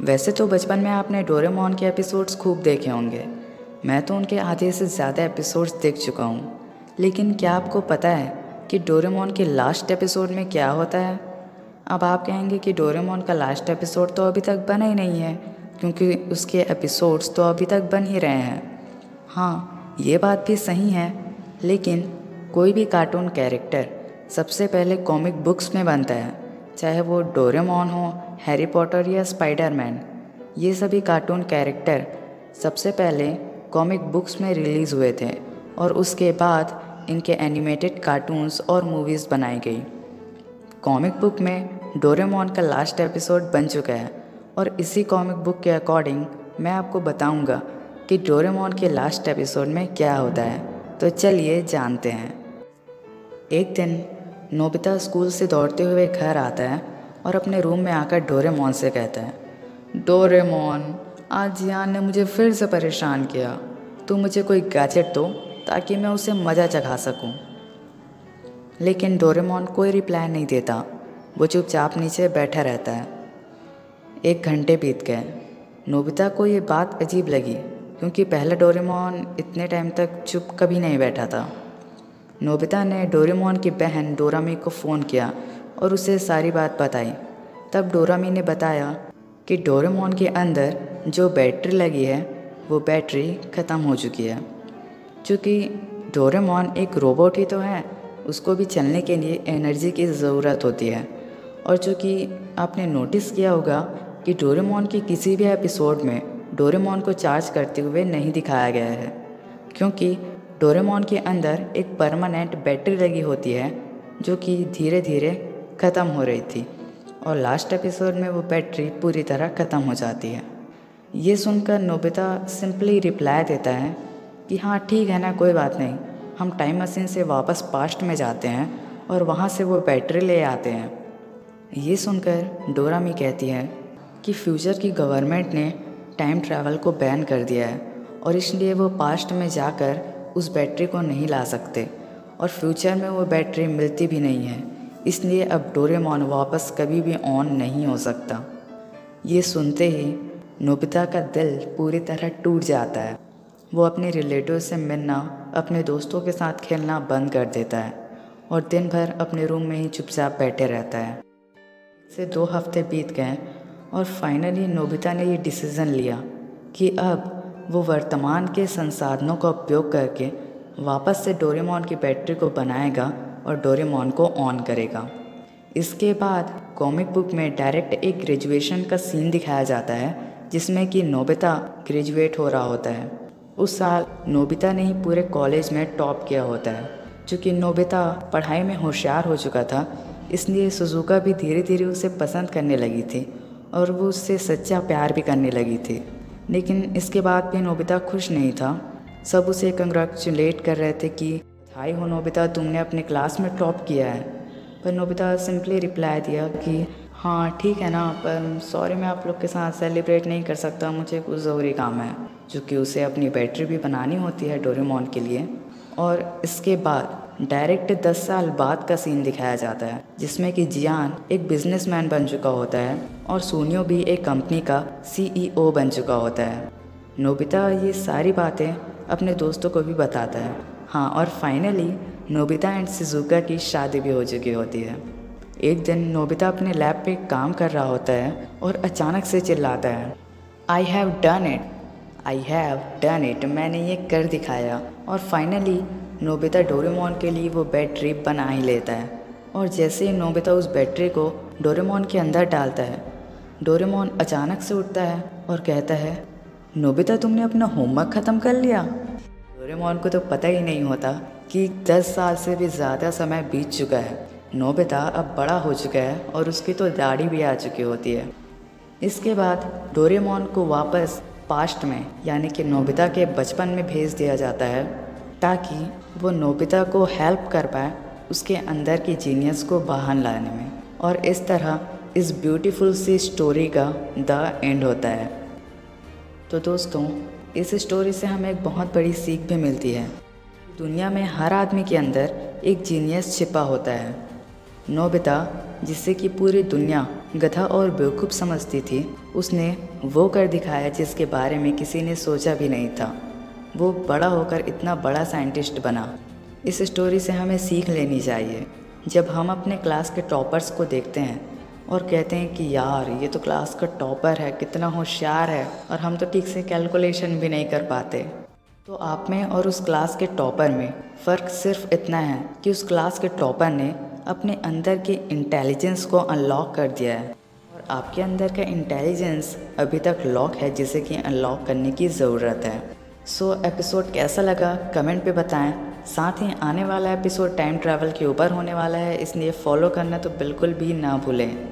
वैसे तो बचपन में आपने डोरेमोन के एपिसोड्स खूब देखे होंगे। मैं तो उनके आधे से ज़्यादा एपिसोड्स देख चुका हूँ। लेकिन क्या आपको पता है कि डोरेमोन के लास्ट एपिसोड में क्या होता है? अब आप कहेंगे कि डोरेमोन का लास्ट एपिसोड तो अभी तक बना ही नहीं है, क्योंकि उसके एपिसोड्स तो अभी तक बन ही रहे हैं। हाँ ये बात भी सही है, लेकिन कोई भी कार्टून कैरेक्टर सबसे पहले कॉमिक बुक्स में बनता है, चाहे वो डोरेमोन हो हैरी पॉटर या स्पाइडरमैन ये सभी कार्टून कैरेक्टर सबसे पहले कॉमिक बुक्स में रिलीज़ हुए थे और उसके बाद इनके एनिमेटेड कार्टून्स और मूवीज़ बनाई गई। कॉमिक बुक में डोरेमोन का लास्ट एपिसोड बन चुका है और इसी कॉमिक बुक के अकॉर्डिंग मैं आपको बताऊँगा कि डोरेमोन के लास्ट एपिसोड में क्या होता है। तो चलिए जानते हैं। एक दिन नोबिता स्कूल से दौड़ते हुए घर आता है और अपने रूम में आकर डोरेमोन से कहता है, डोरेमोन, आज जियान ने मुझे फिर से परेशान किया। तू मुझे कोई गैजेट दो ताकि मैं उसे मज़ा चखा सकूँ। लेकिन डोरेमोन कोई रिप्लाई नहीं देता। वो चुपचाप नीचे बैठा रहता है। एक घंटे बीत गए। नोबिता को ये बात अजीब लगी, क्योंकि पहले डोरेमोन इतने टाइम तक चुप कभी नहीं बैठा था। नोबिता ने डोरेमोन की बहन डोरामी को फ़ोन किया और उसे सारी बात बताई। तब डोरामी ने बताया कि डोरेमोन के अंदर जो बैटरी लगी है, वो बैटरी ख़त्म हो चुकी है। चूँकि डोरेमोन एक रोबोट ही तो है, उसको भी चलने के लिए एनर्जी की ज़रूरत होती है। और चूँकि आपने नोटिस किया होगा कि डोरेमोन के किसी भी एपिसोड में डोरेमोन को चार्ज करते हुए नहीं दिखाया गया है, क्योंकि डोरेमोन के अंदर एक परमानेंट बैटरी लगी होती है, जो कि धीरे धीरे ख़त्म हो रही थी और लास्ट एपिसोड में वो बैटरी पूरी तरह ख़त्म हो जाती है। ये सुनकर नोबिता सिंपली रिप्लाई देता है कि हाँ ठीक है ना, कोई बात नहीं। हम टाइम मशीन से वापस पास्ट में जाते हैं और वहाँ से वो बैटरी ले आते हैं। ये सुनकर डोरामी कहती है कि फ्यूचर की गवर्नमेंट ने टाइम ट्रैवल को बैन कर दिया है और इसलिए वो पास्ट में जाकर उस बैटरी को नहीं ला सकते। और फ्यूचर में वो बैटरी मिलती भी नहीं है। इसलिए अब डोरेमोन वापस कभी भी ऑन नहीं हो सकता। ये सुनते ही नोबिता का दिल पूरी तरह टूट जाता है। वो अपने रिलेटिव से मिलना, अपने दोस्तों के साथ खेलना बंद कर देता है और दिन भर अपने रूम में ही चुपचाप बैठे रहता है। से दो हफ़्ते बीत गए और फाइनली नोबिता ने ये डिसीज़न लिया कि अब वो वर्तमान के संसाधनों का उपयोग करके वापस से डोरेमोन की बैटरी को बनाएगा और डोरेमोन को ऑन करेगा। इसके बाद कॉमिक बुक में डायरेक्ट एक ग्रेजुएशन का सीन दिखाया जाता है, जिसमें कि नोबिता ग्रेजुएट हो रहा होता है। उस साल नोबिता ने ही पूरे कॉलेज में टॉप किया होता है चूँकि नोबिता पढ़ाई में होशियार हो चुका था, इसलिए सुजुका भी धीरे धीरे उसे पसंद करने लगी थी और वो उससे सच्चा प्यार भी करने लगी थी। लेकिन इसके बाद भी नोबिता खुश नहीं था। सब उसे कंग्रेचुलेट कर रहे थे कि हाई हो नोबिता, तुमने अपने क्लास में टॉप किया है। पर नोबिता सिंपली रिप्लाई दिया कि हाँ ठीक है ना, पर सॉरी, मैं आप लोग के साथ सेलिब्रेट नहीं कर सकता, मुझे कुछ ज़रूरी काम है क्योंकि उसे अपनी बैटरी भी बनानी होती है डोरेमोन के लिए। और इसके बाद डायरेक्ट दस साल बाद का सीन दिखाया जाता है, जिसमें कि जियान एक बिजनेसमैन बन चुका होता है और सोनियो भी एक कंपनी का सीईओ बन चुका होता है। नोबिता ये सारी बातें अपने दोस्तों को भी बताता है। हाँ और फाइनली नोबिता एंड सिजुका की शादी भी हो चुकी होती है। एक दिन नोबिता अपने लैब पे काम कर रहा होता है और अचानक से चिल्लाता है I have done it I have done it मैंने ये कर दिखाया। और फाइनली नोबिता डोरेमोन के लिए वो बैटरी बना ही लेता है। और जैसे ही नोबिता उस बैटरी को डोरेमोन के अंदर डालता है, डोरेमोन अचानक से उठता है और कहता है, नोबिता, तुमने अपना होमवर्क ख़त्म कर लिया? डोरेमोन को तो पता ही नहीं होता कि दस साल से भी ज़्यादा समय बीत चुका है। नोबिता अब बड़ा हो चुका है और उसकी तो दाढ़ी भी आ चुकी होती है। इसके बाद डोरेमोन को वापस पास्ट में, यानी कि नोबिता के बचपन में भेज दिया जाता है, ताकि वो नोबिता को हेल्प कर पाए उसके अंदर की जीनियस को बाहर लाने में। और इस तरह इस ब्यूटीफुल सी स्टोरी का द एंड होता है। तो दोस्तों इस स्टोरी से हमें एक बहुत बड़ी सीख भी मिलती है। दुनिया में हर आदमी के अंदर एक जीनियस छिपा होता है। नोबिता, जिससे कि पूरी दुनिया गधा और बेवकूफ़ समझती थी, उसने वो कर दिखाया जिसके बारे में किसी ने सोचा भी नहीं था। वो बड़ा होकर इतना बड़ा साइंटिस्ट बना। इस स्टोरी से हमें सीख लेनी चाहिए। जब हम अपने क्लास के टॉपर्स को देखते हैं और कहते हैं कि यार ये तो क्लास का टॉपर है कितना होशियार है और हम तो ठीक से कैलकुलेशन भी नहीं कर पाते। तो आप में और उस क्लास के टॉपर में फ़र्क सिर्फ़ इतना है कि उस क्लास के टॉपर ने अपने अंदर के इंटेलिजेंस को अनलॉक कर दिया है। और आपके अंदर का इंटेलिजेंस अभी तक लॉक है जिसे कि अनलॉक करने की ज़रूरत है। सो so, एपिसोड कैसा लगा? कमेंट पे बताएँ। साथ ही आने वाला एपिसोड टाइम ट्रैवल के ऊपर होने वाला है इसलिए फॉलो करना तो बिल्कुल भी ना भूलें।